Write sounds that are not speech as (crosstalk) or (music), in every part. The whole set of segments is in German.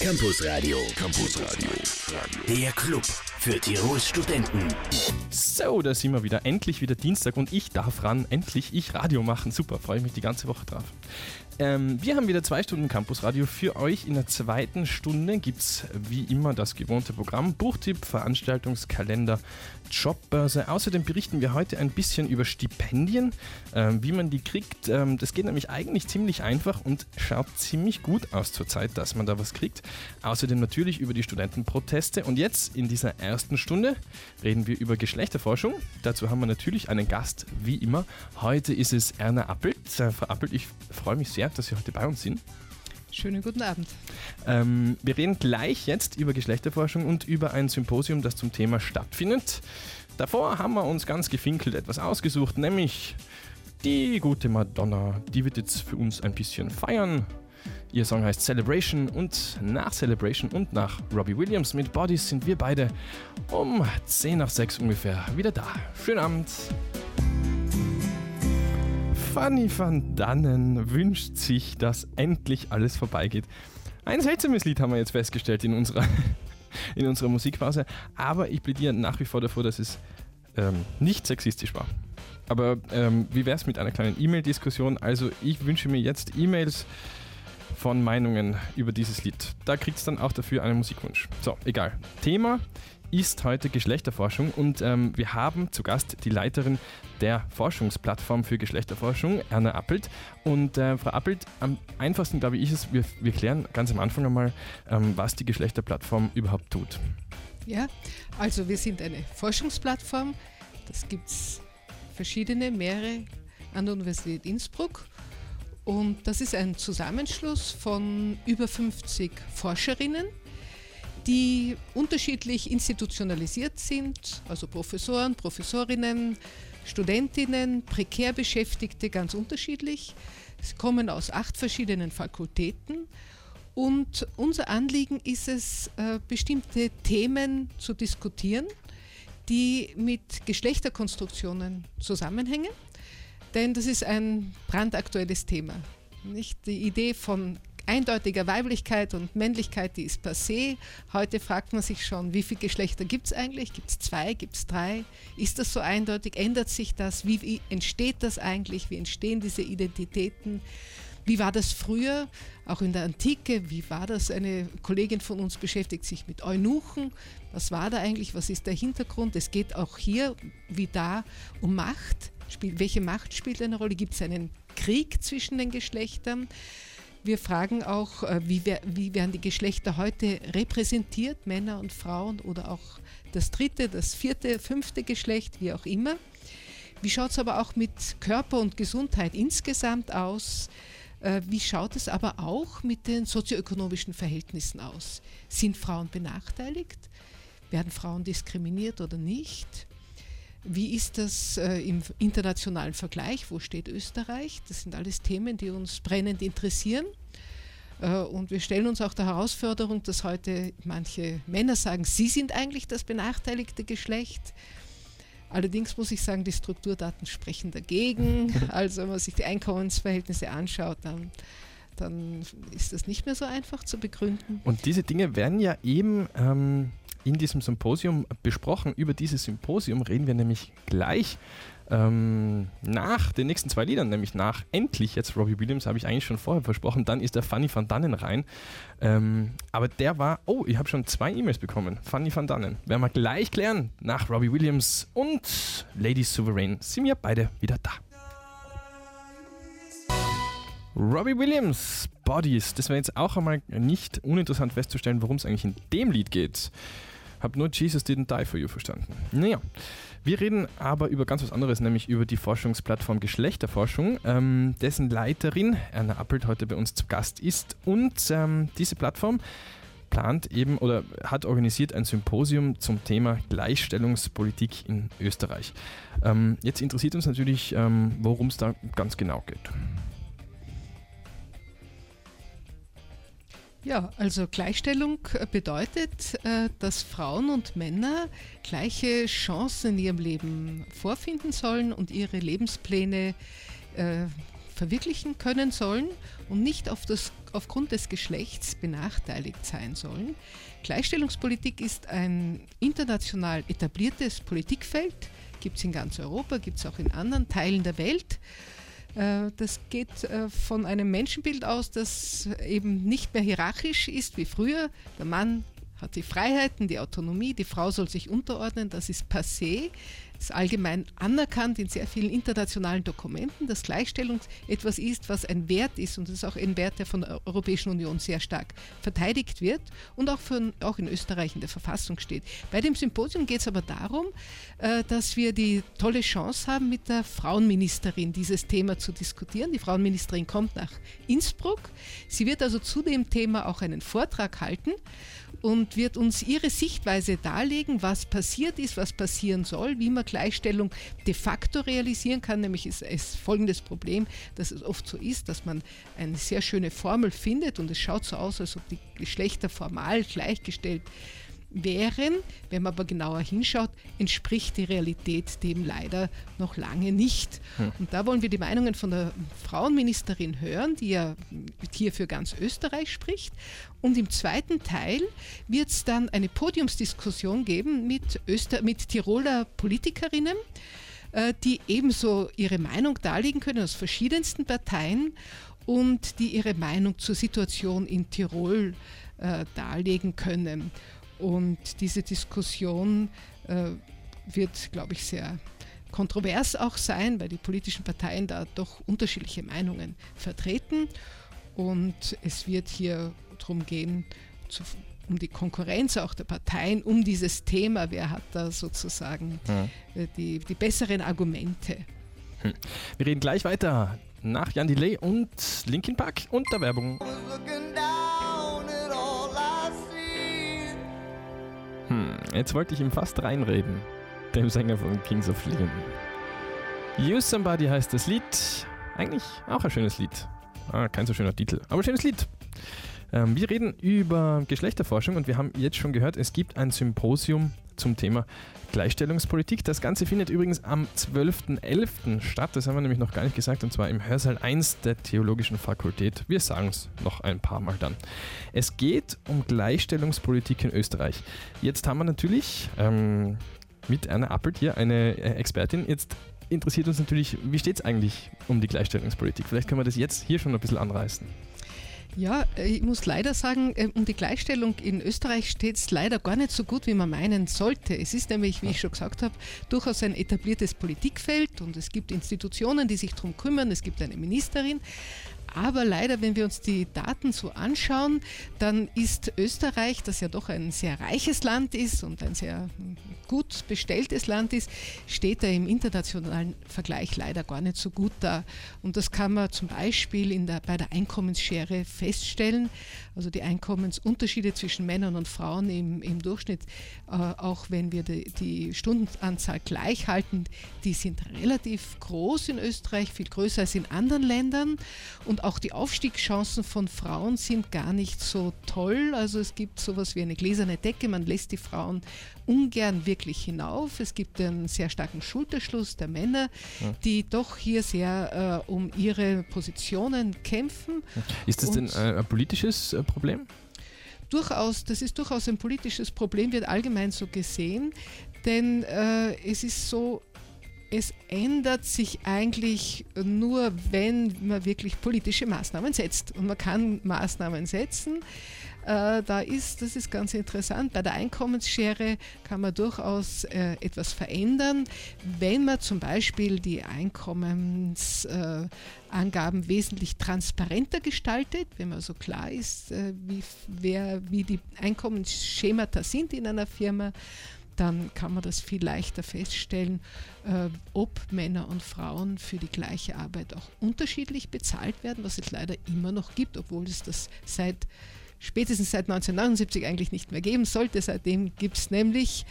Campus Radio. Campus Radio. Der Club für Tirols Studenten. So, da sind wir wieder. Endlich wieder Dienstag und ich darf ran. Endlich ich Radio machen. Super, freue ich mich die ganze Woche drauf. Ähm, wir haben wieder zwei Stunden Campusradio für euch. In der zweiten Stunde gibt es wie immer das gewohnte Programm, Buchtipp, Veranstaltungskalender, Jobbörse. Außerdem berichten wir heute ein bisschen über Stipendien, ähm, wie man die kriegt. Ähm, das geht nämlich eigentlich ziemlich einfach und schaut ziemlich gut aus zurzeit, dass man da was kriegt. Außerdem natürlich über die Studentenproteste. Und jetzt in dieser ersten Stunde reden wir über Geschlechterforschung. Dazu haben wir natürlich einen Gast, wie immer. Heute ist es Erna Appelt. Äh, Frau Appelt, ich freue mich sehr, dass Sie heute bei uns sind. Schönen guten Abend. Ähm, wir reden gleich jetzt über Geschlechterforschung und über ein Symposium, das zum Thema stattfindet. Davor haben wir uns ganz gefinkelt etwas ausgesucht, nämlich die gute Madonna. Die wird jetzt für uns ein bisschen feiern. Ihr Song heißt Celebration und nach Celebration und nach Robbie Williams mit Bodies sind wir beide um 10 nach 6 ungefähr wieder da. Schönen Abend. Fanny van Dannen wünscht sich, dass endlich alles vorbeigeht. Ein seltsames Lied haben wir jetzt festgestellt in unserer, (laughs) in unserer Musikpause, aber ich plädiere nach wie vor davor, dass es ähm, nicht sexistisch war. Aber ähm, wie wäre es mit einer kleinen E-Mail-Diskussion? Also ich wünsche mir jetzt E-Mails von Meinungen über dieses Lied. Da kriegt es dann auch dafür einen Musikwunsch. So, egal. Thema ist heute Geschlechterforschung und ähm, wir haben zu Gast die Leiterin der Forschungsplattform für Geschlechterforschung, Erna Appelt. Und äh, Frau Appelt, am einfachsten glaube ich ist wir, wir klären ganz am Anfang einmal, ähm, was die Geschlechterplattform überhaupt tut. Ja, also wir sind eine Forschungsplattform. Das gibt es verschiedene, mehrere an der Universität Innsbruck. Und das ist ein Zusammenschluss von über 50 Forscherinnen, die unterschiedlich institutionalisiert sind, also Professoren, Professorinnen, Studentinnen, prekär Beschäftigte, ganz unterschiedlich. Sie kommen aus acht verschiedenen Fakultäten und unser Anliegen ist es, äh, bestimmte Themen zu diskutieren, die mit Geschlechterkonstruktionen zusammenhängen. Denn das ist ein brandaktuelles Thema. Nicht? Die Idee von eindeutiger Weiblichkeit und Männlichkeit, die ist passé. Heute fragt man sich schon, wie viele Geschlechter gibt es eigentlich? Gibt es zwei? Gibt es drei? Ist das so eindeutig? Ändert sich das? Wie, wie entsteht das eigentlich? Wie entstehen diese Identitäten? Wie war das früher, auch in der Antike? Wie war das? Eine Kollegin von uns beschäftigt sich mit Eunuchen. Was war da eigentlich? Was ist der Hintergrund? Es geht auch hier, wie da, um Macht. Spiel, welche Macht spielt eine Rolle? Gibt es einen Krieg zwischen den Geschlechtern? Wir fragen auch, äh, wie, wie, werden die Geschlechter heute repräsentiert, Männer und Frauen oder auch das dritte, das vierte, fünfte Geschlecht, wie auch immer. Wie schaut es aber auch mit Körper und Gesundheit insgesamt aus? Äh, wie schaut es aber auch mit den sozioökonomischen Verhältnissen aus? Sind Frauen benachteiligt? Werden Frauen diskriminiert oder nicht? Wie ist das äh, im internationalen Vergleich? Wo steht Österreich? Das sind alles Themen, die uns brennend interessieren. Äh, und wir stellen uns auch der Herausforderung, dass heute manche Männer sagen, sie sind eigentlich das benachteiligte Geschlecht. Allerdings muss ich sagen, die Strukturdaten sprechen dagegen. (laughs) Also wenn man sich die Einkommensverhältnisse anschaut, dann, dann ist das nicht mehr so einfach zu begründen. Und diese Dinge werden ja eben ähm, in diesem Symposium besprochen. Über dieses Symposium reden wir nämlich gleich ähm, nach den nächsten zwei Liedern, nämlich nach Endlich, jetzt Robbie Williams, habe ich eigentlich schon vorher versprochen, dann ist der Funny van Dannen rein. Ähm, aber der war, oh, ich habe schon zwei E-Mails bekommen. Funny van Dannen. Werden wir gleich klären. Nach Robbie Williams und Lady Sovereign sind wir beide wieder da. Robbie Williams, Bodies. Das wäre jetzt auch einmal nicht uninteressant festzustellen, worum es eigentlich in dem Lied geht. Hab nur Jesus didn't die for you verstanden. Naja, wir reden aber über ganz was anderes, nämlich über die Forschungsplattform Geschlechterforschung, ähm, dessen Leiterin Erna Appelt heute bei uns zu Gast ist. Und ähm, diese Plattform plant eben oder hat organisiert ein Symposium zum Thema Gleichstellungspolitik in Österreich. Ähm, jetzt interessiert uns natürlich, ähm, worum es da ganz genau geht. Ja, also Gleichstellung äh, bedeutet, äh, dass Frauen und Männer gleiche Chancen in ihrem Leben vorfinden sollen und ihre Lebenspläne äh, verwirklichen können sollen und nicht auf das, aufgrund des Geschlechts benachteiligt sein sollen. Gleichstellungspolitik ist ein international etabliertes Politikfeld, gibt es in ganz Europa, gibt es auch in anderen Teilen der Welt. Äh, das geht äh, von einem Menschenbild aus, das eben nicht mehr hierarchisch ist wie früher. Der Mann hat die Freiheiten, die Autonomie, die Frau soll sich unterordnen, das ist passé ist allgemein anerkannt in sehr vielen internationalen Dokumenten, dass Gleichstellung etwas ist, was ein Wert ist und das ist auch ein Wert, der von der Europäischen Union sehr stark verteidigt wird und auch, von, auch in Österreich in der Verfassung steht. Bei dem Symposium geht es aber darum, äh, dass wir die tolle Chance haben, mit der Frauenministerin dieses Thema zu diskutieren. Die Frauenministerin kommt nach Innsbruck. Sie wird also zu dem Thema auch einen Vortrag halten und wird uns ihre Sichtweise darlegen, was passiert ist, was passieren soll, wie man Gleichstellung de facto realisieren kann. Nämlich ist es folgendes Problem, dass es oft so ist, dass man eine sehr schöne Formel findet und es schaut so aus, als ob die Geschlechter formal gleichgestellt sind wären. Wenn man aber genauer hinschaut, entspricht die Realität dem leider noch lange nicht. Hm. Und da wollen wir die Meinungen von der Frauenministerin hören, die ja hier für ganz Österreich spricht. Und im zweiten Teil wird es dann eine Podiumsdiskussion geben mit, Öster mit Tiroler Politikerinnen äh, die ebenso ihre Meinung darlegen können aus verschiedensten Parteien und die ihre Meinung zur Situation in Tirol äh, darlegen können. Und diese Diskussion äh, wird, glaube ich, sehr kontrovers auch sein, weil die politischen Parteien da doch unterschiedliche Meinungen vertreten. Und es wird hier darum gehen, zu, um die Konkurrenz auch der Parteien, um dieses Thema, wer hat da sozusagen ja. Äh, die, die besseren Argumente. Hm. Wir reden gleich weiter nach Jan Delay und Linkin Park und der Werbung. Jetzt wollte ich ihm fast reinreden, dem Sänger von Kings of Leon. Use Somebody heißt das Lied. Eigentlich auch ein schönes Lied. Ah, kein so schöner Titel, aber schönes Lied. Ähm, wir reden über Geschlechterforschung und wir haben jetzt schon gehört, es gibt ein Symposium zum Thema Gleichstellungspolitik. Das Ganze findet übrigens am 12.11. statt. Das haben wir nämlich noch gar nicht gesagt, und zwar im Hörsaal 1 der Theologischen Fakultät. Wir sagen es noch ein paar Mal dann. Es geht um Gleichstellungspolitik in Österreich. Jetzt haben wir natürlich ähm, mit Erna Appelt hier eine äh, Expertin. Jetzt interessiert uns natürlich, wie steht es eigentlich um die Gleichstellungspolitik? Vielleicht können wir das jetzt hier schon ein bisschen anreißen. Ja, ich muss leider sagen, äh, um die Gleichstellung in Österreich steht es leider gar nicht so gut, wie man meinen sollte. Es ist nämlich, wie ich schon gesagt habe, durchaus ein etabliertes Politikfeld und es gibt Institutionen, die sich darum kümmern. Es gibt eine Ministerin. Aber leider, wenn wir uns die Daten so anschauen, dann ist Österreich, das ja doch ein sehr reiches Land ist und ein sehr gut bestelltes Land ist, steht da im internationalen Vergleich leider gar nicht so gut da. Und das kann man zum Beispiel in der, bei der Einkommensschere feststellen. Also die Einkommensunterschiede zwischen Männern und Frauen im, im Durchschnitt, äh, auch wenn wir die, die Stundenanzahl gleich halten, die sind relativ groß in Österreich, viel größer als in anderen Ländern. Und auch die Aufstiegschancen von Frauen sind gar nicht so toll. Also es gibt sowas wie eine gläserne Decke, man lässt die Frauen ungern wirklich hinauf. Es gibt einen sehr starken Schulterschluss der Männer, ja. die doch hier sehr äh, um ihre Positionen kämpfen. Ist das denn äh, ein politisches äh, Problem? Durchaus, das ist durchaus ein politisches Problem, wird allgemein so gesehen, denn äh, es ist so, es ändert sich eigentlich nur, wenn man wirklich politische Maßnahmen setzt. Und man kann Maßnahmen setzen. Äh, da ist, das ist ganz interessant, bei der Einkommensschere kann man durchaus äh, etwas verändern, wenn man zum Beispiel die Einkommensangaben wesentlich transparenter gestaltet, wenn man so klar ist, äh, wie, wer, wie die Einkommensschemata sind in einer Firma dann kann man das viel leichter feststellen, äh, ob Männer und Frauen für die gleiche Arbeit auch unterschiedlich bezahlt werden, was es leider immer noch gibt, obwohl es das seit spätestens seit 1979 eigentlich nicht mehr geben sollte. Seitdem gibt es nämlich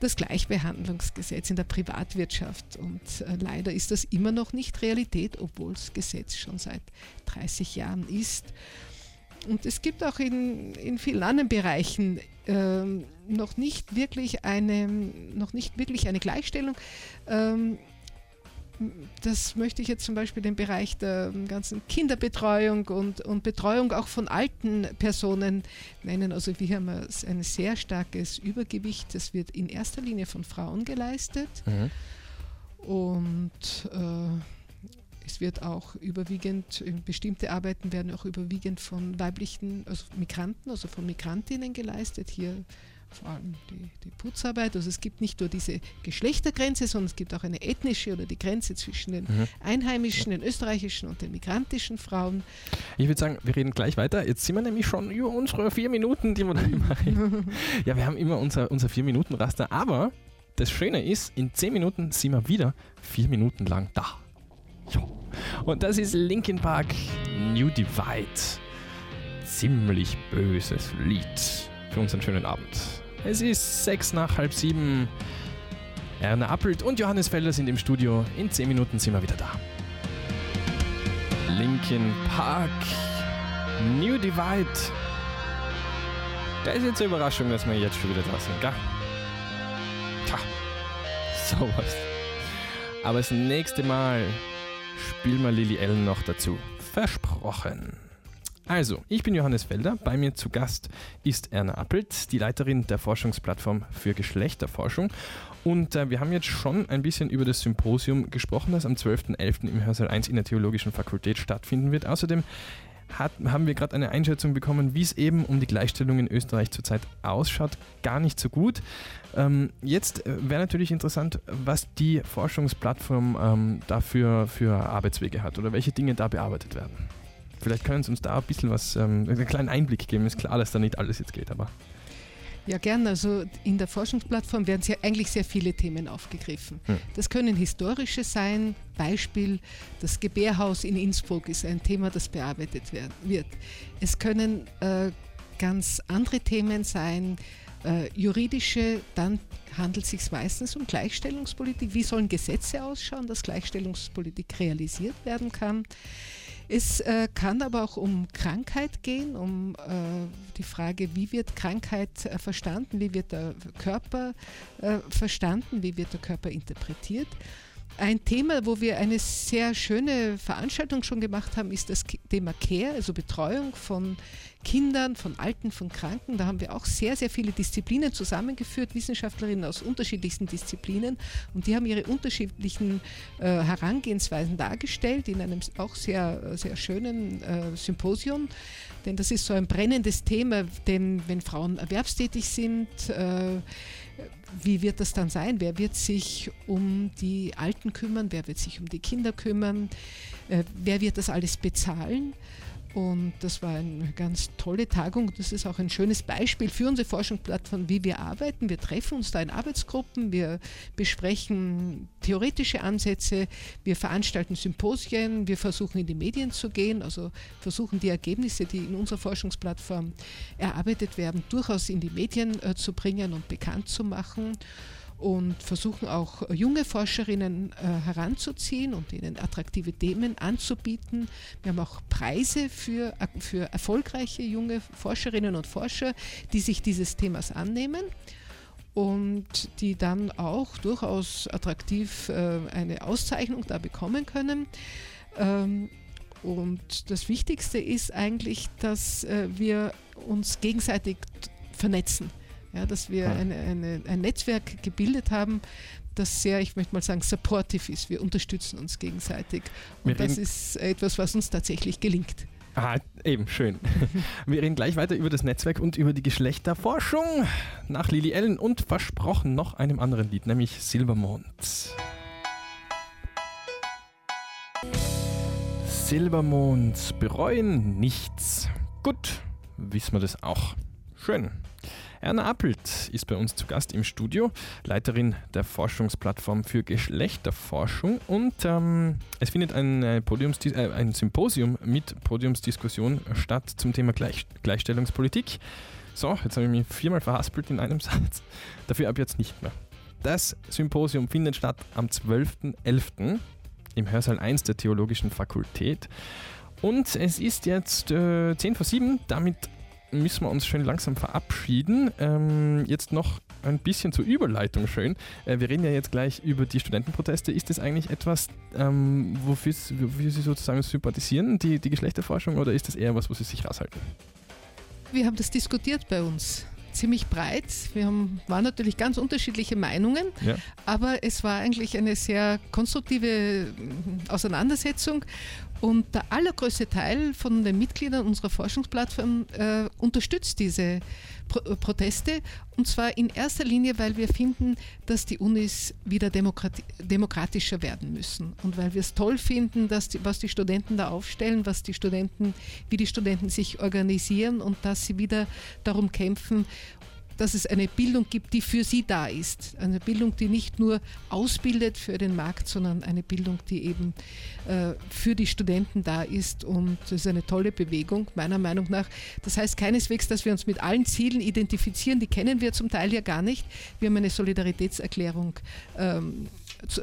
das Gleichbehandlungsgesetz in der Privatwirtschaft. Und äh, leider ist das immer noch nicht Realität, obwohl das Gesetz schon seit 30 Jahren ist. Und es gibt auch in, in vielen anderen Bereichen ähm, noch nicht wirklich eine, noch nicht wirklich eine Gleichstellung. Ähm, das möchte ich jetzt zum Beispiel den Bereich der ganzen Kinderbetreuung und, und Betreuung auch von alten Personen nennen. Also wir haben ein sehr starkes Übergewicht. Das wird in erster Linie von Frauen geleistet. Mhm. Und äh, es wird auch überwiegend, bestimmte Arbeiten werden auch überwiegend von weiblichen, also Migranten, also von Migrantinnen geleistet. Hier vor allem die, die, Putzarbeit. Also es gibt nicht nur diese Geschlechtergrenze, sondern es gibt auch eine ethnische oder die Grenze zwischen den mhm. einheimischen, den österreichischen und den migrantischen Frauen. Ich würde sagen, wir reden gleich weiter. Jetzt sind wir nämlich schon über unsere vier Minuten, die wir da immer reden. (laughs) ja, wir haben immer unser, unser Vier-Minuten-Raster, aber das Schöne ist, in zehn Minuten sind wir wieder vier Minuten lang da. Jo. Und das ist Linkin Park New Divide. Ziemlich böses Lied für unseren schönen Abend. Es ist sechs nach halb sieben. Erna Appelt und Johannes Felder sind im Studio. In zehn Minuten sind wir wieder da. Linkin Park New Divide. Da ist jetzt eine Überraschung, dass wir jetzt schon wieder da sind, gell? Tja, sowas. Aber das nächste Mal spielen wir Lily Allen noch dazu. Versprochen. Also, ich bin Johannes Felder. Bei mir zu Gast ist Erna Appelt, die Leiterin der Forschungsplattform für Geschlechterforschung. Und äh, wir haben jetzt schon ein bisschen über das Symposium gesprochen, das am 12.11. im Hörsaal 1 in der Theologischen Fakultät stattfinden wird. Außerdem hat, haben wir gerade eine Einschätzung bekommen, wie es eben um die Gleichstellung in Österreich zurzeit ausschaut. Gar nicht so gut. Ähm, jetzt äh, wäre natürlich interessant, was die Forschungsplattform ähm, dafür für Arbeitswege hat oder welche Dinge da bearbeitet werden. Vielleicht können Sie uns da ein bisschen was, ähm, einen kleinen Einblick geben. Ist klar, dass da nicht alles jetzt geht, aber. Ja, gerne. Also in der Forschungsplattform werden sehr, eigentlich sehr viele Themen aufgegriffen. Hm. Das können historische sein. Beispiel, das Gebärhaus in Innsbruck ist ein Thema, das bearbeitet werden, wird. Es können äh, ganz andere Themen sein. Äh, juridische, dann handelt es sich meistens um Gleichstellungspolitik. Wie sollen Gesetze ausschauen, dass Gleichstellungspolitik realisiert werden kann? Es äh, kann aber auch um Krankheit gehen, um äh, die Frage, wie wird Krankheit äh, verstanden, wie wird der Körper äh, verstanden, wie wird der Körper interpretiert. Ein Thema, wo wir eine sehr schöne Veranstaltung schon gemacht haben, ist das Thema Care, also Betreuung von Kindern, von Alten, von Kranken. Da haben wir auch sehr, sehr viele Disziplinen zusammengeführt, Wissenschaftlerinnen aus unterschiedlichsten Disziplinen. Und die haben ihre unterschiedlichen äh, Herangehensweisen dargestellt in einem auch sehr, sehr schönen äh, Symposium. Denn das ist so ein brennendes Thema, denn wenn Frauen erwerbstätig sind, äh, wie wird das dann sein? Wer wird sich um die Alten kümmern? Wer wird sich um die Kinder kümmern? Äh, wer wird das alles bezahlen? Und das war eine ganz tolle Tagung. Das ist auch ein schönes Beispiel für unsere Forschungsplattform, wie wir arbeiten. Wir treffen uns da in Arbeitsgruppen, wir besprechen theoretische Ansätze, wir veranstalten Symposien, wir versuchen in die Medien zu gehen, also versuchen die Ergebnisse, die in unserer Forschungsplattform erarbeitet werden, durchaus in die Medien äh, zu bringen und bekannt zu machen und versuchen auch junge Forscherinnen äh, heranzuziehen und ihnen attraktive Themen anzubieten. Wir haben auch Preise für, für erfolgreiche junge Forscherinnen und Forscher, die sich dieses Themas annehmen und die dann auch durchaus attraktiv äh, eine Auszeichnung da bekommen können. Ähm, und das Wichtigste ist eigentlich, dass äh, wir uns gegenseitig vernetzen ja, dass wir eine, eine, ein Netzwerk gebildet haben, das sehr, ich möchte mal sagen, supportive ist. Wir unterstützen uns gegenseitig. Und das ist etwas, was uns tatsächlich gelingt. Ah, eben, schön. (laughs) Wir reden gleich weiter über das Netzwerk und über die Geschlechterforschung nach Lili Ellen und versprochen noch einem anderen Lied, nämlich Silbermond. Silbermond bereuen nichts. Gut, wissen wir das auch. Schön. Erna Appelt ist bei uns zu Gast im Studio, Leiterin der Forschungsplattform für Geschlechterforschung. Und ähm, es findet ein, äh, äh, ein Symposium mit Podiumsdiskussion statt zum Thema Gleich Gleichstellungspolitik. So, jetzt habe ich mich viermal verhaspelt in einem (laughs) Satz. Dafür ab jetzt nicht mehr. Das Symposium findet statt am 12.11. im Hörsaal 1 der Theologischen Fakultät. Und es ist jetzt äh, 10 vor 7, damit müssen wir uns schön langsam verabschieden. Ähm, jetzt noch ein bisschen zur Überleitung schön. Äh, wir reden ja jetzt gleich über die Studentenproteste. Ist das eigentlich etwas, ähm, wofür, wofür Sie sozusagen sympathisieren, die, die Geschlechterforschung, oder ist das eher was, wo Sie sich raushalten? Wir haben das diskutiert bei uns ziemlich breit. Wir haben, waren natürlich ganz unterschiedliche Meinungen, ja. aber es war eigentlich eine sehr konstruktive mm, Auseinandersetzung. Und der allergrößte Teil von den Mitgliedern unserer Forschungsplattform äh, unterstützt diese Pro äh, Proteste. Und zwar in erster Linie, weil wir finden, dass die Unis wieder demokrati demokratischer werden müssen. Und weil wir es toll finden, dass die, was die Studenten da aufstellen, was die Studenten, wie die Studenten sich organisieren und dass sie wieder darum kämpfen, dass es eine Bildung gibt, die für sie da ist. Eine Bildung, die nicht nur ausbildet für den Markt, sondern eine Bildung, die eben äh, für die Studenten da ist. Und das ist eine tolle Bewegung, meiner Meinung nach. Das heißt keineswegs, dass wir uns mit allen Zielen identifizieren, die kennen wir zum Teil ja gar nicht. Wir haben eine Solidaritätserklärung ähm,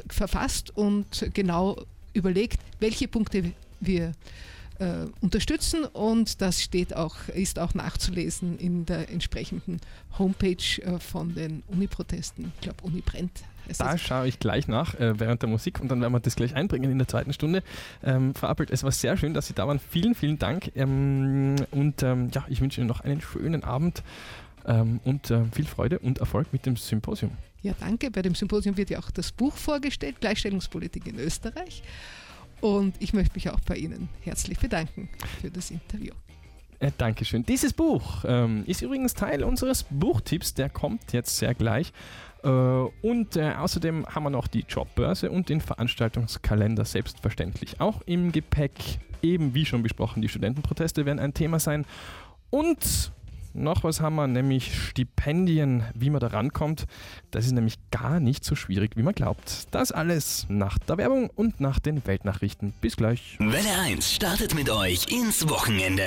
verfasst und genau überlegt, welche Punkte wir äh, unterstützen und das steht auch, ist auch nachzulesen in der entsprechenden Homepage äh, von den Uni-Protesten. Ich glaube, Uni brennt. Da schaue ich gleich nach äh, während der Musik und dann werden wir das gleich einbringen in der zweiten Stunde. Ähm, Frau Appelt, es war sehr schön, dass Sie da waren. Vielen, vielen Dank ähm, und ähm, ja, ich wünsche Ihnen noch einen schönen Abend ähm, und äh, viel Freude und Erfolg mit dem Symposium. Ja, danke. Bei dem Symposium wird ja auch das Buch vorgestellt, Gleichstellungspolitik in Österreich. Und ich möchte mich auch bei Ihnen herzlich bedanken für das Interview. Äh, Dankeschön. Dieses Buch ähm, ist übrigens Teil unseres Buchtipps, der kommt jetzt sehr gleich. Äh, und äh, außerdem haben wir noch die Jobbörse und den Veranstaltungskalender selbstverständlich auch im Gepäck. Eben wie schon besprochen, die Studentenproteste werden ein Thema sein. Und noch was haben wir, nämlich Stipendien, wie man da rankommt. Das ist nämlich gar nicht so schwierig, wie man glaubt. Das alles nach der Werbung und nach den Weltnachrichten. Bis gleich. Welle 1 startet mit euch ins Wochenende.